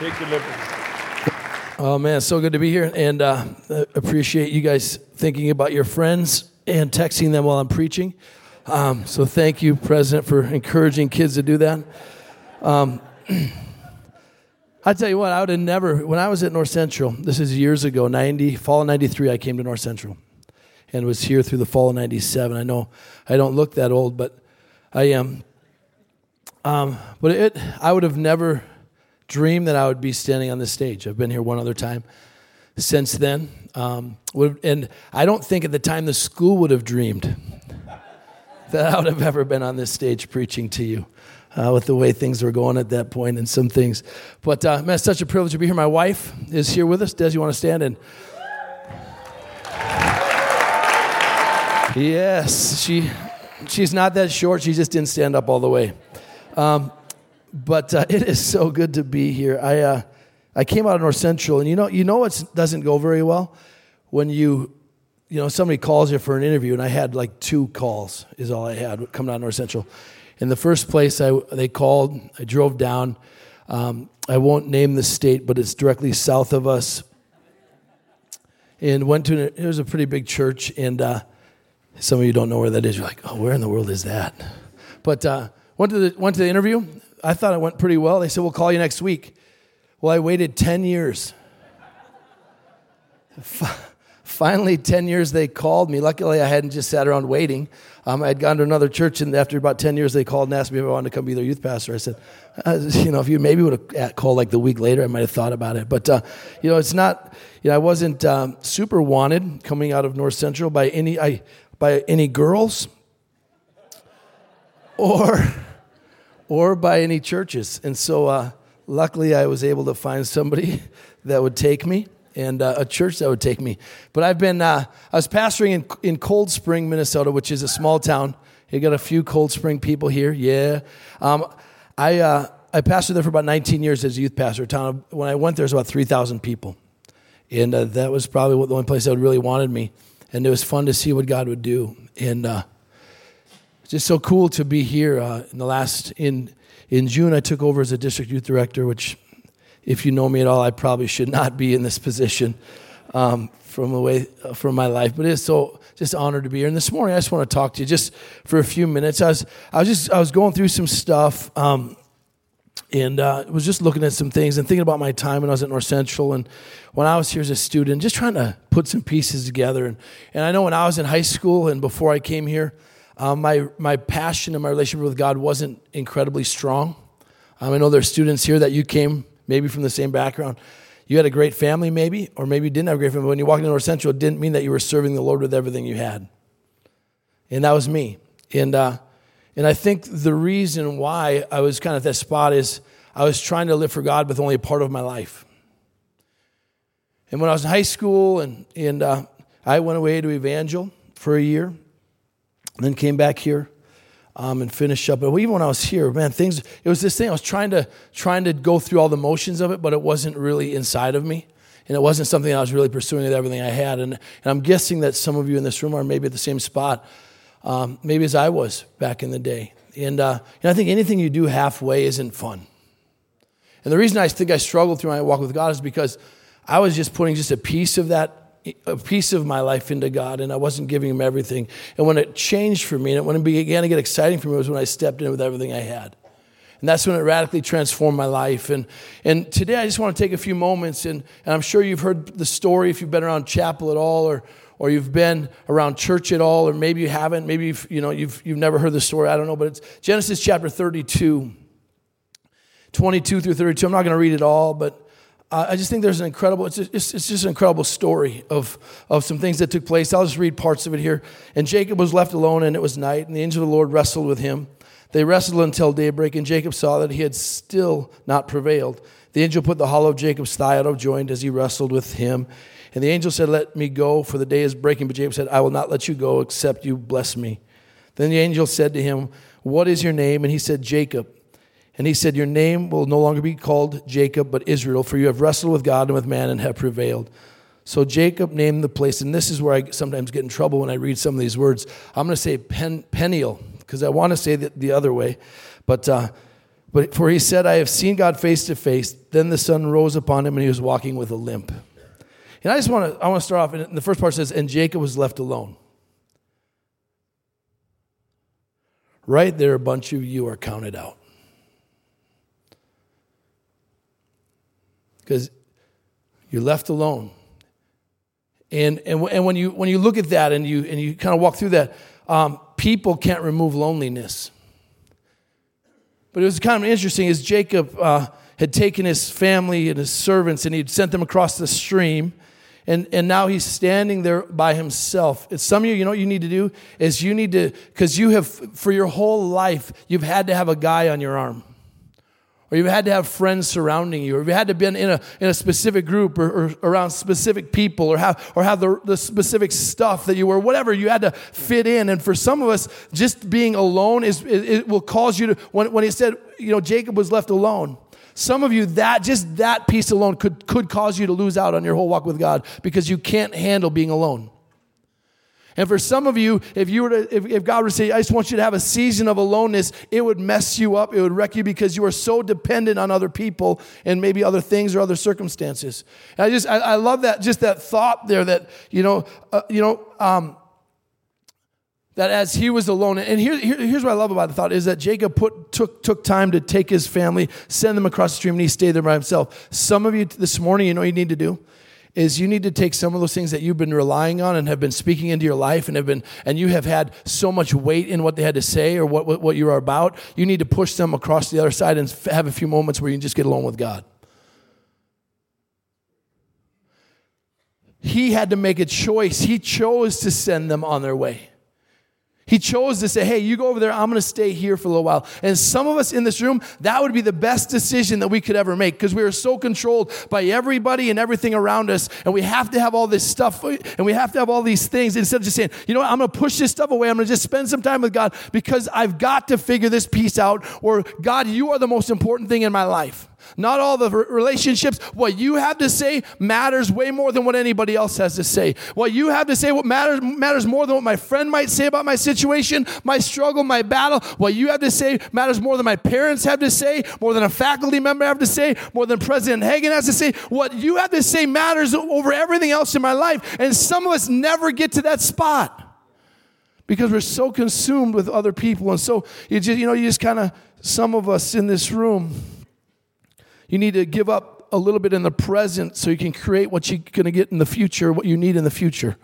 Take your liberty. Oh man, so good to be here, and uh, appreciate you guys thinking about your friends and texting them while I'm preaching. Um, so thank you, President, for encouraging kids to do that. Um, I tell you what, I would have never. When I was at North Central, this is years ago, ninety fall of '93, I came to North Central, and was here through the fall of '97. I know I don't look that old, but I am. Um, but it, I would have never dreamed that I would be standing on this stage. I've been here one other time since then. Um, and I don't think at the time the school would have dreamed that I would have ever been on this stage preaching to you uh, with the way things were going at that point and some things. But uh, man, it's such a privilege to be here. My wife is here with us. Des, you want to stand and. Yes, she, she's not that short. She just didn't stand up all the way. Um, but uh, it is so good to be here. I, uh, I came out of North Central, and you know, you know what doesn't go very well when you, you know, somebody calls you for an interview, and I had like two calls is all I had coming out of North Central. In the first place, I, they called. I drove down. Um, I won't name the state, but it's directly south of us. And went to it was a pretty big church, and uh, some of you don't know where that is. You're like, oh, where in the world is that? But uh, went to the went to the interview. I thought it went pretty well. They said, We'll call you next week. Well, I waited 10 years. Finally, 10 years they called me. Luckily, I hadn't just sat around waiting. Um, I had gone to another church, and after about 10 years, they called and asked me if I wanted to come be their youth pastor. I said, uh, you know, if you maybe would have called like the week later, I might have thought about it. But, uh, you know, it's not, you know, I wasn't um, super wanted coming out of North Central by any, I, by any girls or or by any churches. And so, uh, luckily, I was able to find somebody that would take me and uh, a church that would take me. But I've been, uh, I was pastoring in, in Cold Spring, Minnesota, which is a small town. You got a few Cold Spring people here, yeah. Um, I, uh, I pastored there for about 19 years as a youth pastor. Town when I went there, was about 3,000 people, and uh, that was probably the only place that really wanted me. And it was fun to see what God would do. And uh, just so cool to be here. Uh, in the last in in June, I took over as a district youth director, which, if you know me at all, I probably should not be in this position um, from away uh, from my life. But it's so just honored to be here. And this morning, I just want to talk to you just for a few minutes. I was I was just I was going through some stuff. Um, and uh, was just looking at some things and thinking about my time when I was at North Central and when I was here as a student, just trying to put some pieces together. And, and I know when I was in high school and before I came here, um, my, my passion and my relationship with God wasn't incredibly strong. Um, I know there's students here that you came maybe from the same background. You had a great family, maybe, or maybe you didn't have a great family. When you walked into North Central, it didn't mean that you were serving the Lord with everything you had. And that was me. And, uh, and I think the reason why I was kind of at that spot is I was trying to live for God with only a part of my life. And when I was in high school, and, and uh, I went away to Evangel for a year, then came back here um, and finished up. But even when I was here, man, things, it was this thing. I was trying to, trying to go through all the motions of it, but it wasn't really inside of me. And it wasn't something I was really pursuing with everything I had. And, and I'm guessing that some of you in this room are maybe at the same spot, um, maybe as I was back in the day. And, uh, and I think anything you do halfway isn't fun. And the reason I think I struggled through my walk with God is because I was just putting just a piece of that a piece of my life into God, and I wasn't giving Him everything. And when it changed for me, and when it began to get exciting for me, was when I stepped in with everything I had. And that's when it radically transformed my life. And, and today I just want to take a few moments, and, and I'm sure you've heard the story if you've been around chapel at all, or, or you've been around church at all, or maybe you haven't. Maybe you've, you know, you've, you've never heard the story. I don't know. But it's Genesis chapter 32, 22 through 32. I'm not going to read it all, but uh, I just think there's an incredible, it's, it's, it's, just an incredible story of, of some things that took place. I'll just read parts of it here. And Jacob was left alone, and it was night, and the angel of the Lord wrestled with him. They wrestled until daybreak, and Jacob saw that he had still not prevailed. The angel put the hollow of Jacob's thigh out of joint as he wrestled with him. And the angel said, Let me go, for the day is breaking. But Jacob said, I will not let you go, except you bless me. Then the angel said to him, What is your name? And he said, Jacob. And he said, Your name will no longer be called Jacob, but Israel, for you have wrestled with God and with man and have prevailed. So Jacob named the place, and this is where I sometimes get in trouble when I read some of these words. I'm going to say Pen, Peniel, because I want to say it the other way. But, uh, But for he said, I have seen God face to face. Then the sun rose upon him and he was walking with a limp. And I just want to I want to start off and the first part says, and Jacob was left alone. Right there, a bunch of you are counted out. Because you're left alone. And, and, and when, you, when you look at that and you, and you kind of walk through that, um, people can't remove loneliness. But it was kind of interesting as Jacob uh, had taken his family and his servants and he'd sent them across the stream. And, and now he's standing there by himself. And some of you, you know what you need to do? Is you need to, because you have, for your whole life, you've had to have a guy on your arm or you've had to have friends surrounding you, or you've had to be in a, in a specific group or, or around specific people, or have, or have the, the specific stuff that you were, whatever, you had to fit in. And for some of us, just being alone is, it, it will cause you to, when, when he said, you know, Jacob was left alone, some of you, that just that piece alone could, could cause you to lose out on your whole walk with God because you can't handle being alone. And for some of you, if you were to, if, if God were to say, I just want you to have a season of aloneness, it would mess you up. It would wreck you because you are so dependent on other people and maybe other things or other circumstances. And I just, I, I love that, just that thought there that, you know, uh, you know, um, that as he was alone, and here, here, here's what I love about the thought is that Jacob put, took, took time to take his family, send them across the stream, and he stayed there by himself. Some of you this morning, you know you need to do? Is you need to take some of those things that you've been relying on and have been speaking into your life and have been and you have had so much weight in what they had to say or what, what, what you are about you need to push them across the other side and have a few moments where you can just get alone with god. He had to make a choice. He chose to send them on their way he chose to say, Hey, you go over there, I'm gonna stay here for a little while. And some of us in this room, that would be the best decision that we could ever make because we are so controlled by everybody and everything around us. And we have to have all this stuff and we have to have all these things instead of just saying, You know what, I'm gonna push this stuff away. I'm gonna just spend some time with God because I've got to figure this piece out. Or, God, you are the most important thing in my life. Not all the relationships. What you have to say matters way more than what anybody else has to say. What you have to say what matters matters more than what my friend might say about my situation, my struggle, my battle. What you have to say matters more than my parents have to say, more than a faculty member have to say, more than President Hagan has to say. What you have to say matters over everything else in my life. And some of us never get to that spot because we're so consumed with other people. And so you just, you know, you just kind of, some of us in this room, you need to give up a little bit in the present so you can create what you're going to get in the future, what you need in the future.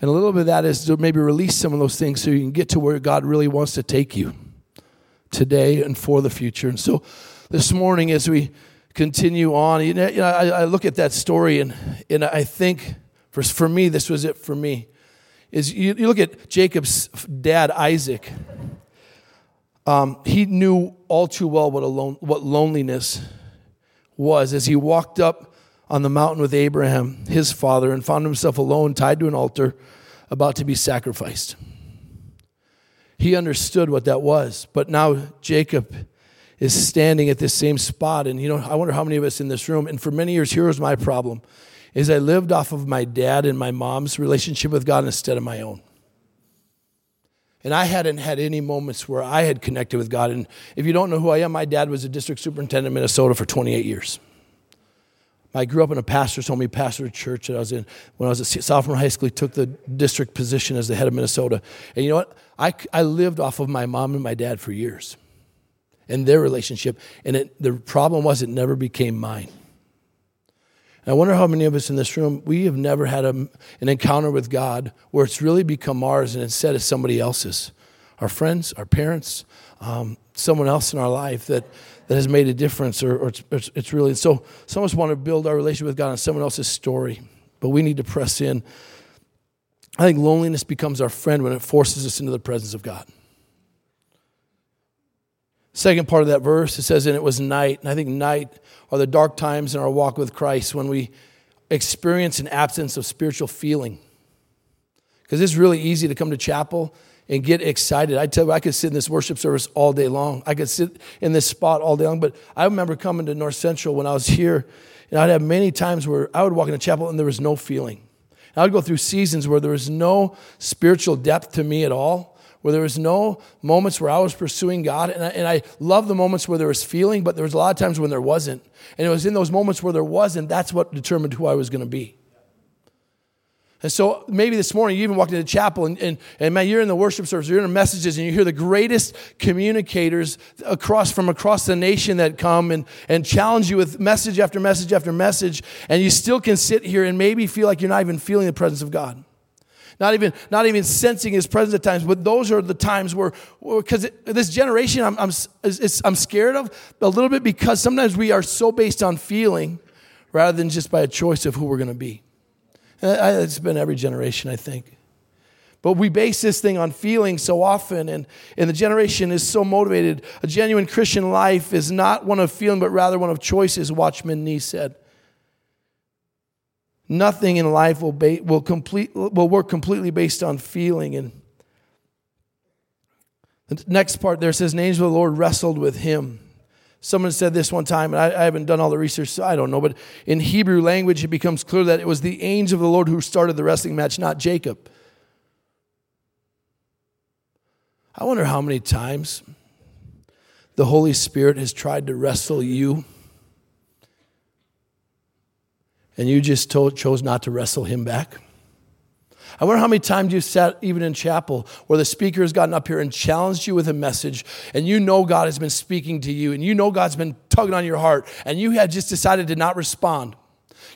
And a little bit of that is to maybe release some of those things so you can get to where God really wants to take you today and for the future. And so this morning, as we continue on, you know, I, I look at that story and, and I think for, for me, this was it for me. Is you, you look at Jacob's dad, Isaac. Um, he knew all too well what, alone, what loneliness was as he walked up on the mountain with Abraham, his father, and found himself alone, tied to an altar, about to be sacrificed. He understood what that was, but now Jacob is standing at this same spot. And you know, I wonder how many of us in this room, and for many years, here was my problem, is I lived off of my dad and my mom's relationship with God instead of my own. And I hadn't had any moments where I had connected with God. And if you don't know who I am, my dad was a district superintendent in Minnesota for 28 years. I grew up in a pastor's home. He pastored a church that I was in. When I was a sophomore high school, he took the district position as the head of Minnesota. And you know what? I, I lived off of my mom and my dad for years and their relationship. And it, the problem was it never became mine. I wonder how many of us in this room, we have never had a, an encounter with God where it's really become ours and instead it's somebody else's. Our friends, our parents, um, someone else in our life that, that has made a difference, or, or it's, it's, it's, really. So some of us want to build our relationship with God on someone else's story, but we need to press in. I think loneliness becomes our friend when it forces us into the presence of God. Second part of that verse, it says, and it was night. And I think night are the dark times in our walk with Christ when we experience an absence of spiritual feeling. Because it's really easy to come to chapel and get excited. I tell you, I could sit in this worship service all day long. I could sit in this spot all day long. But I remember coming to North Central when I was here, and I'd have many times where I would walk in the chapel and there was no feeling. And I would go through seasons where there was no spiritual depth to me at all where there was no moments where I was pursuing God. And I, and I love the moments where there was feeling, but there was a lot of times when there wasn't. And it was in those moments where there wasn't, that's what determined who I was going to be. And so maybe this morning you even walked into chapel and, and, and man, you're in the worship service, you're in the messages, and you hear the greatest communicators across from across the nation that come and, and challenge you with message after message after message, and you still can sit here and maybe feel like you're not even feeling the presence of God. Not even, not even sensing his presence at times, but those are the times where, because this generation I'm, I'm, I'm scared of a little bit because sometimes we are so based on feeling rather than just by a choice of who we're going to be. Uh, it's been every generation, I think. But we base this thing on feeling so often, and, and the generation is so motivated. A genuine Christian life is not one of feeling, but rather one of choices, Watchman Nee said. Nothing in life will, ba- will, complete, will work completely based on feeling. And the next part there says, An angel of the Lord wrestled with him. Someone said this one time, and I, I, haven't done all the research, so I don't know, but in Hebrew language, it becomes clear that it was the angel of the Lord who started the wrestling match, not Jacob. I wonder how many times the Holy Spirit has tried to wrestle you, and you just told, chose not to wrestle him back. I wonder how many times you've sat even in chapel where the speaker has gotten up here and challenged you with a message, and you know God has been speaking to you, and you know God's been tugging on your heart, and you have just decided to not respond.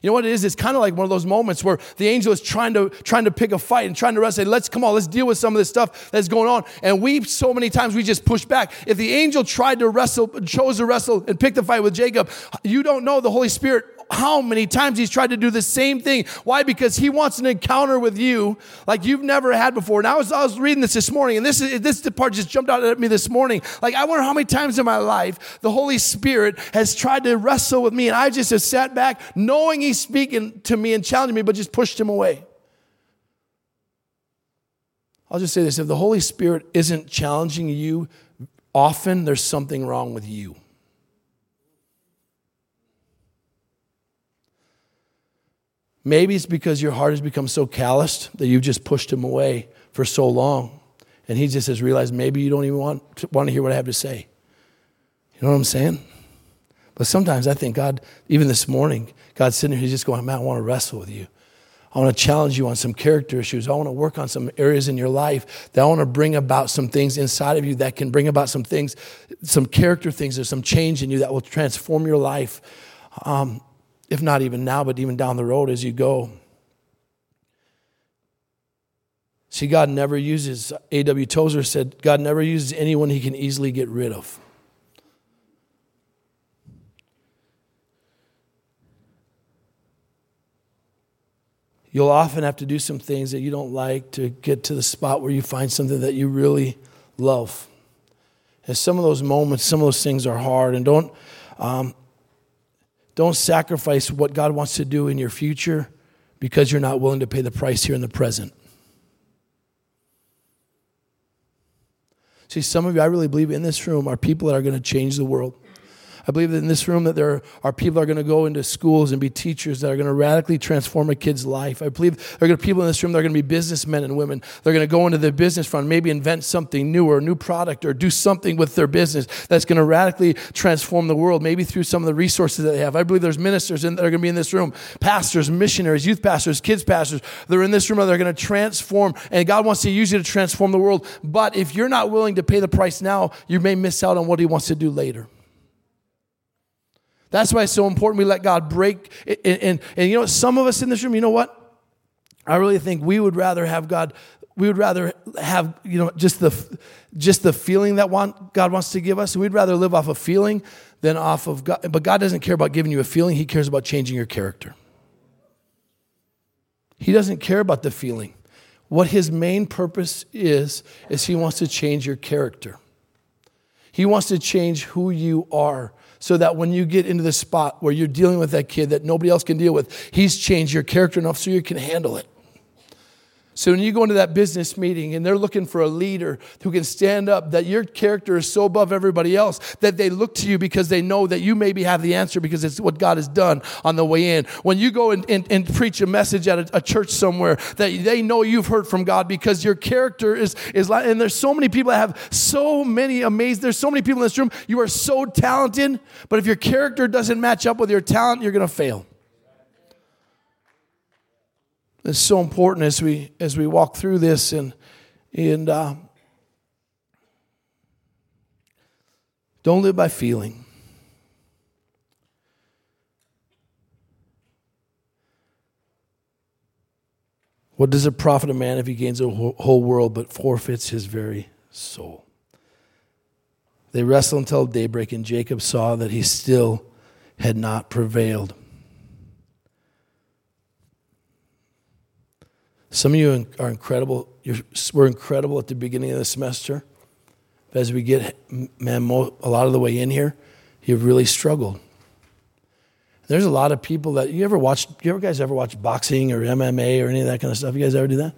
You know what it is? It's kind of like one of those moments where the angel is trying to trying to pick a fight and trying to wrestle. Let's come on, let's deal with some of this stuff that's going on. And we so many times we just push back. If the angel tried to wrestle, chose to wrestle and pick the fight with Jacob, you don't know the Holy Spirit how many times he's tried to do the same thing. Why? Because he wants an encounter with you like you've never had before. And I was, I was reading this this morning, and this, is, this part just jumped out at me this morning. Like, I wonder how many times in my life the Holy Spirit has tried to wrestle with me, and I just have sat back knowing he's speaking to me and challenging me, but just pushed him away. I'll just say this if the Holy Spirit isn't challenging you often, there's something wrong with you. Maybe it's because your heart has become so calloused that you've just pushed him away for so long. And he just has realized maybe you don't even want to, want to hear what I have to say. You know what I'm saying? But sometimes I think God, even this morning, God's sitting here, he's just going, man, I want to wrestle with you. I want to challenge you on some character issues. I want to work on some areas in your life that I want to bring about some things inside of you that can bring about some things, some character things, there's some change in you that will transform your life. Um, if not even now, but even down the road as you go. See, God never uses, A.W. Tozer said, God never uses anyone he can easily get rid of. You'll often have to do some things that you don't like to get to the spot where you find something that you really love. And some of those moments, some of those things are hard. And don't, um, don't sacrifice what God wants to do in your future because you're not willing to pay the price here in the present. See, some of you, I really believe in this room, are people that are going to change the world. I believe that in this room that there are people that are going to go into schools and be teachers that are going to radically transform a kid's life. I believe there are going to be people in this room that are going to be businessmen and women. They're going to go into the business front, maybe invent something new or a new product or do something with their business that's going to radically transform the world, maybe through some of the resources that they have. I believe there's ministers in, that are going to be in this room, pastors, missionaries, youth pastors, kids pastors. They're in this room and they're going to transform, and God wants to use you to transform the world. But if you're not willing to pay the price now, you may miss out on what He wants to do later. That's why it's so important we let God break. And, and, and you know, some of us in this room, you know what? I really think we would rather have God, we would rather have, you know, just the, just the feeling that want, God wants to give us. We'd rather live off a feeling than off of God. But God doesn't care about giving you a feeling, He cares about changing your character. He doesn't care about the feeling. What His main purpose is, is He wants to change your character. He wants to change who you are so that when you get into the spot where you're dealing with that kid that nobody else can deal with, he's changed your character enough so you can handle it. So when you go into that business meeting and they're looking for a leader who can stand up, that your character is so above everybody else that they look to you because they know that you maybe have the answer because it's what God has done on the way in. When you go and, and, and preach a message at a, a, church somewhere, that they know you've heard from God because your character is, is like, and there's so many people that have so many amazing, there's so many people in this room, you are so talented, but if your character doesn't match up with your talent, you're going to fail. It's so important as we as we walk through this and and uh, don't live by feeling. What does it profit a man if he gains a whole world but forfeits his very soul? They wrestled until daybreak, and Jacob saw that he still had not prevailed. Some of you are incredible. You're, we're incredible at the beginning of the semester. But as we get, man, a lot of the way in here, you've really struggled. There's a lot of people that you ever watch. You ever guys ever watch boxing or MMA or any of that kind of stuff? You guys ever do that?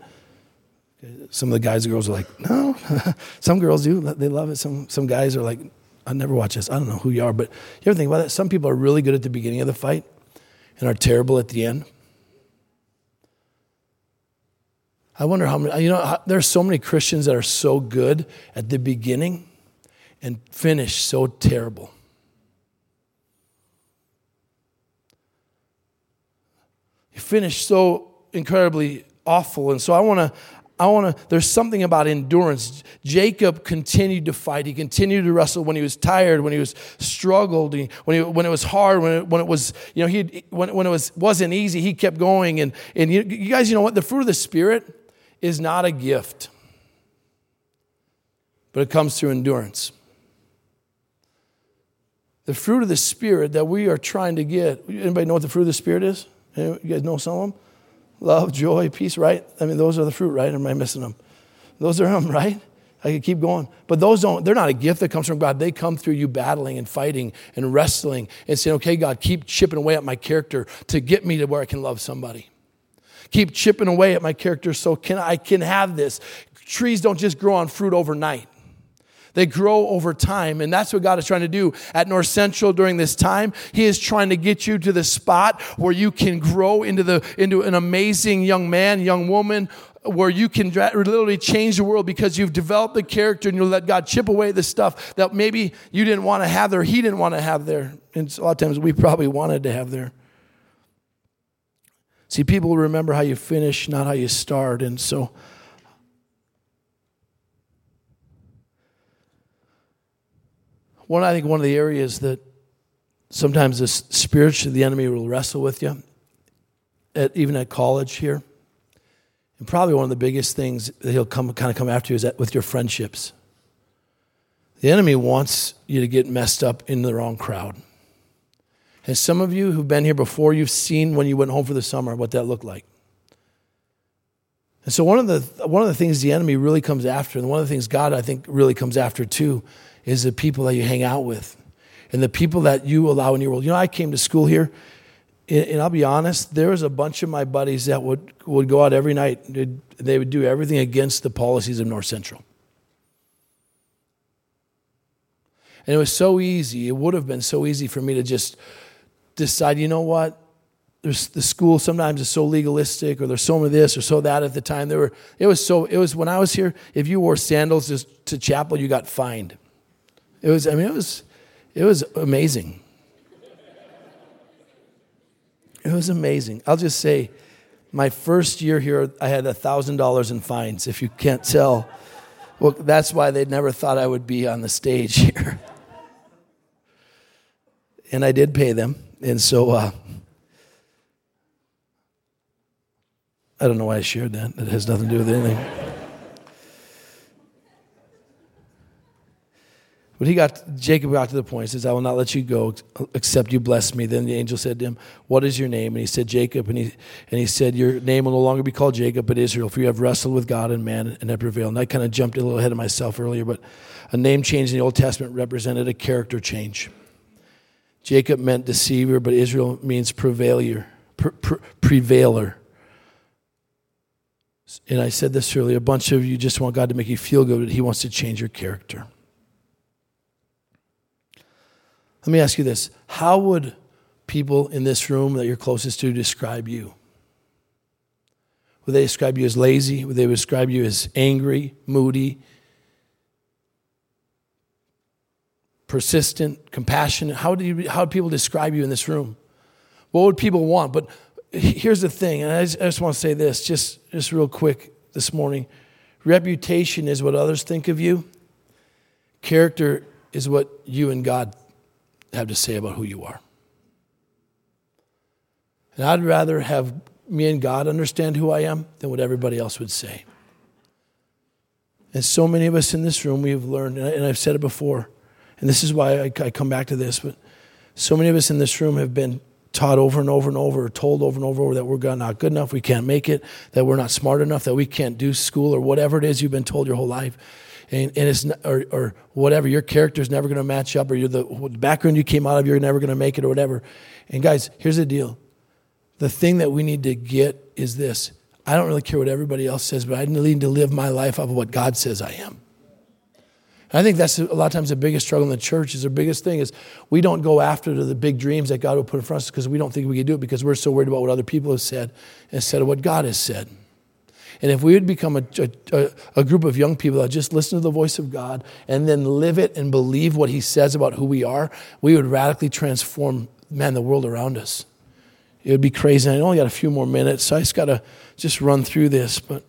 Some of the guys and girls are like, no. some girls do. They love it. Some some guys are like, I never watch this. I don't know who you are, but you ever think about that? Some people are really good at the beginning of the fight and are terrible at the end. I wonder how many, you know, there's so many Christians that are so good at the beginning and finish so terrible. You finish so incredibly awful. And so I want to, I want to, there's something about endurance. Jacob continued to fight. He continued to wrestle when he was tired, when he was struggled, when, he, when it was hard, when it, when it was, you know, he, when, when it was, wasn't easy, he kept going. And, and you, you guys, you know what? The fruit of the Spirit, is not a gift, but it comes through endurance. The fruit of the Spirit that we are trying to get. Anybody know what the fruit of the Spirit is? You guys know some of them? Love, joy, peace, right? I mean, those are the fruit, right? Am I missing them? Those are them, right? I could keep going. But those don't, they're not a gift that comes from God. They come through you battling and fighting and wrestling and saying, okay, God, keep chipping away at my character to get me to where I can love somebody keep chipping away at my character so can I can have this. Trees don't just grow on fruit overnight. They grow over time. And that's what God is trying to do at North Central during this time. He is trying to get you to the spot where you can grow into, the, into an amazing young man, young woman, where you can literally change the world because you've developed the character and you let God chip away the stuff that maybe you didn't want to have there, He didn't want to have there. And a lot of times we probably wanted to have there. See, people remember how you finish, not how you start. And so, one, I think one of the areas that sometimes the spiritually the enemy will wrestle with you, at, even at college here, and probably one of the biggest things that he'll come kind of come after you is that with your friendships. The enemy wants you to get messed up in the wrong crowd. And some of you who've been here before, you've seen when you went home for the summer what that looked like. And so one of the one of the things the enemy really comes after, and one of the things God I think really comes after too, is the people that you hang out with, and the people that you allow in your world. You know, I came to school here, and I'll be honest, there was a bunch of my buddies that would would go out every night. They would do everything against the policies of North Central. And it was so easy. It would have been so easy for me to just decide, you know what? There's the school sometimes is so legalistic, or there's so of this or so that at the time. There were it was so it was when I was here. If you wore sandals just to chapel, you got fined. It was I mean it was it was amazing. It was amazing. I'll just say, my first year here, I had thousand dollars in fines. If you can't tell, well, that's why they never thought I would be on the stage here. and I did pay them. And so uh, I don't know why I shared that. It has nothing to do with anything. But he got Jacob got to the point. He says, "I will not let you go except you bless me." Then the angel said to him, "What is your name?" And he said, "Jacob." And he and he said, "Your name will no longer be called Jacob, but Israel, for you have wrestled with God and man and have prevailed." And I kind of jumped a little ahead of myself earlier, but a name change in the Old Testament represented a character change. Jacob meant deceiver, but Israel means prevailer. Pre- pre- prevailer. And I said this earlier a bunch of you just want God to make you feel good, but He wants to change your character. Let me ask you this How would people in this room that you're closest to describe you? Would they describe you as lazy? Would they describe you as angry, moody, persistent, compassionate? How do, you, how do people describe you in this room? What would people want? But here's the thing, and I just, I just want to say this just, just real quick this morning. Reputation is what others think of you, character is what you and God have to say about who you are. And I'd rather have me and God understand who I am than what everybody else would say. And so many of us in this room, we have learned, and I've said it before, and this is why I come back to this, but so many of us in this room have been taught over and over and over, told over and over, that we're not good enough, we can't make it, that we're not smart enough, that we can't do school or whatever it is you've been told your whole life. And, and it's or, or whatever your character is never going to match up, or you're the background you came out of, you're never going to make it, or whatever. And guys, here's the deal: the thing that we need to get is this. I don't really care what everybody else says, but I need to live my life of what God says I am. I think that's a lot of times the biggest struggle in the church is the biggest thing is we don't go after the big dreams that God will put in front of us because we don't think we can do it because we're so worried about what other people have said instead of what God has said. And if we would become a, a, a, group of young people that just listen to the voice of God and then live it and believe what He says about who we are, we would radically transform, man, the world around us. It would be crazy. I only got a few more minutes, so I just got to just run through this. But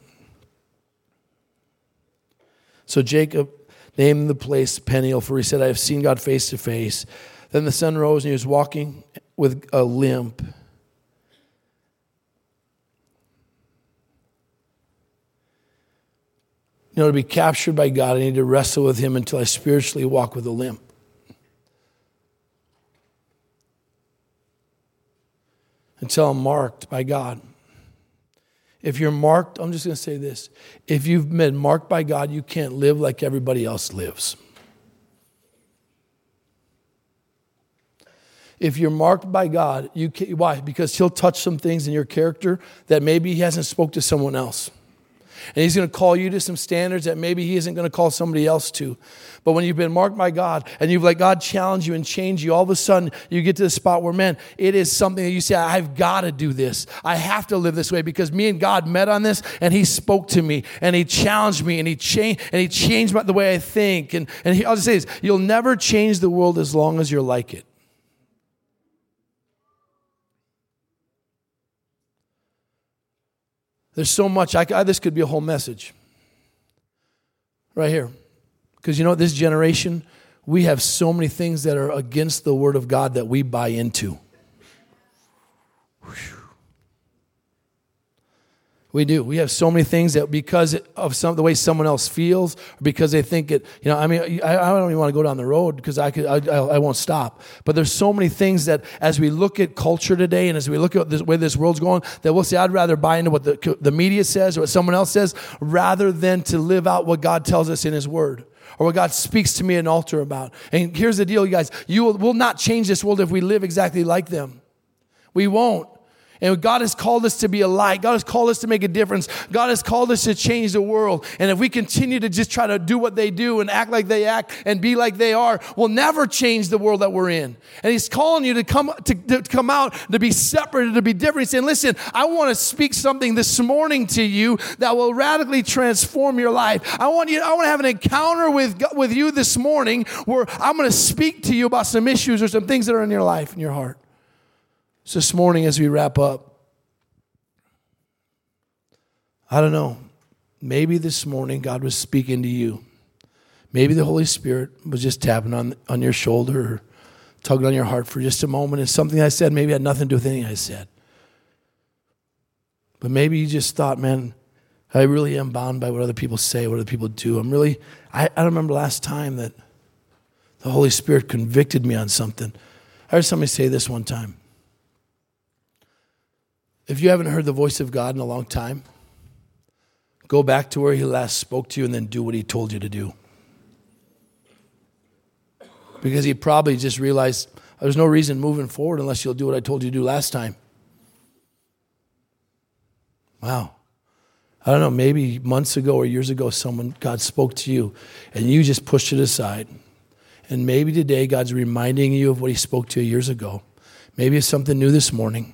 so Jacob named the place Peniel, for he said, I have seen God face to face. Then the sun rose, and he was walking with a limp. You know, to be captured by God, I need to wrestle with Him until I spiritually walk with a limp. Until I'm marked by God. If you're marked, I'm just going to say this. If you've been marked by God, you can't live like everybody else lives. If you're marked by God, you can, why? Because He'll touch some things in your character that maybe He hasn't spoke to someone else. And he's going to call you to some standards that maybe he isn't going to call somebody else to. But when you've been marked by God and you've let God challenge you and change you, all of a sudden you get to the spot where, man, it is something that you say, I've got to do this. I have to live this way because me and God met on this and he spoke to me and he challenged me and he changed and he changed the way I think. And, and he, I'll just say this, you'll never change the world as long as you're like it. There's so much. I, I, this could be a whole message right here. Because you know, this generation, we have so many things that are against the Word of God that we buy into. Whew. We do. We have so many things that because of some the way someone else feels, or because they think it. You know, I mean, I, I don't even want to go down the road because I could. I, I, won't stop. But there's so many things that, as we look at culture today, and as we look at the way this world's going, that we'll say, I'd rather buy into what the the media says or what someone else says, rather than to live out what God tells us in His Word or what God speaks to me at an altar about. And here's the deal, you guys: you will, will not change this world if we live exactly like them. We won't. And God has called us to be a light. God has called us to make a difference. God has called us to change the world. And if we continue to just try to do what they do and act like they act and be like they are, we'll never change the world that we're in. And He's calling you to come to, to come out, to be separated, to be different. He's saying, listen, I want to speak something this morning to you that will radically transform your life. I want you, I want to have an encounter with, with you this morning where I'm going to speak to you about some issues or some things that are in your life, in your heart. So this morning, as we wrap up, I don't know. Maybe this morning God was speaking to you. Maybe the Holy Spirit was just tapping on, on your shoulder or tugging on your heart for just a moment. And something I said maybe had nothing to do with anything I said. But maybe you just thought, man, I really am bound by what other people say, what other people do. I'm really, I, I remember last time that the Holy Spirit convicted me on something. I heard somebody say this one time. If you haven't heard the voice of God in a long time, go back to where He last spoke to you and then do what He told you to do. Because He probably just realized there's no reason moving forward unless you'll do what I told you to do last time. Wow. I don't know, maybe months ago or years ago, someone, God spoke to you and you just pushed it aside. And maybe today God's reminding you of what He spoke to you years ago. Maybe it's something new this morning.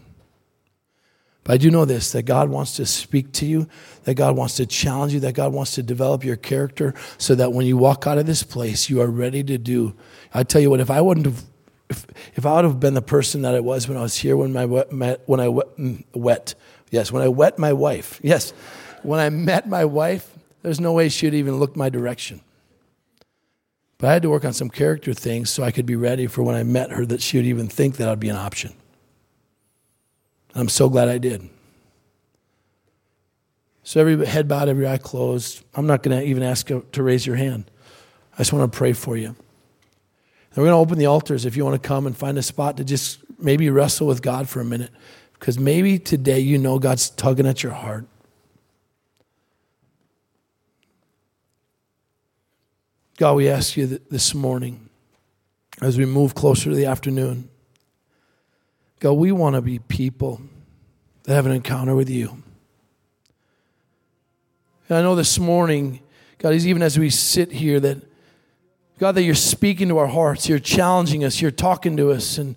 But I do know this that God wants to speak to you, that God wants to challenge you, that God wants to develop your character so that when you walk out of this place, you are ready to do. I tell you what, if I wouldn't have, if, if I would have been the person that I was when I was here, when, my, when I wet, wet, yes, when I wet my wife, yes, when I met my wife, there's no way she'd even look my direction. But I had to work on some character things so I could be ready for when I met her that she would even think that I'd be an option. I'm so glad I did. So every head bowed, every eye closed. I'm not going to even ask to raise your hand. I just want to pray for you. And we're going to open the altars if you want to come and find a spot to just maybe wrestle with God for a minute. Because maybe today you know God's tugging at your heart. God, we ask you this morning as we move closer to the afternoon. God, we want to be people that have an encounter with you. And I know this morning, God, even as we sit here, that God, that you're speaking to our hearts, you're challenging us, you're talking to us. And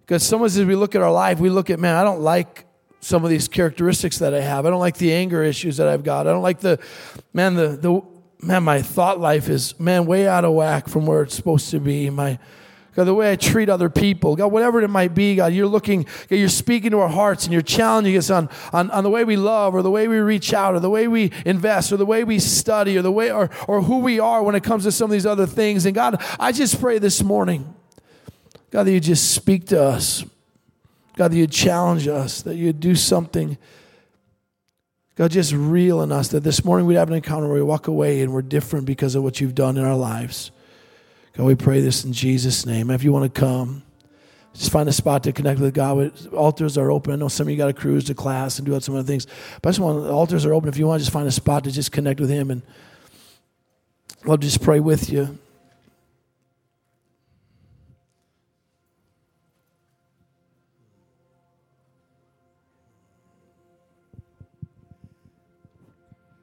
because sometimes as we look at our life, we look at, man, I don't like some of these characteristics that I have. I don't like the anger issues that I've got. I don't like the, man, the, the man, my thought life is, man, way out of whack from where it's supposed to be. My, God, the way I treat other people, God, whatever it might be, God, you're looking, God, you're speaking to our hearts and you're challenging us on, on, on the way we love or the way we reach out or the way we invest or the way we study or the way or, or who we are when it comes to some of these other things. And God, I just pray this morning, God, that you just speak to us. God, that you challenge us, that you do something God, just real in us that this morning we'd have an encounter where we walk away and we're different because of what you've done in our lives. God, we pray this in Jesus' name. If you want to come, just find a spot to connect with God. Altars are open. I know some of you got to cruise to class and do some other things. But I just want altars are open. If you want to just find a spot to just connect with Him and to just pray with you.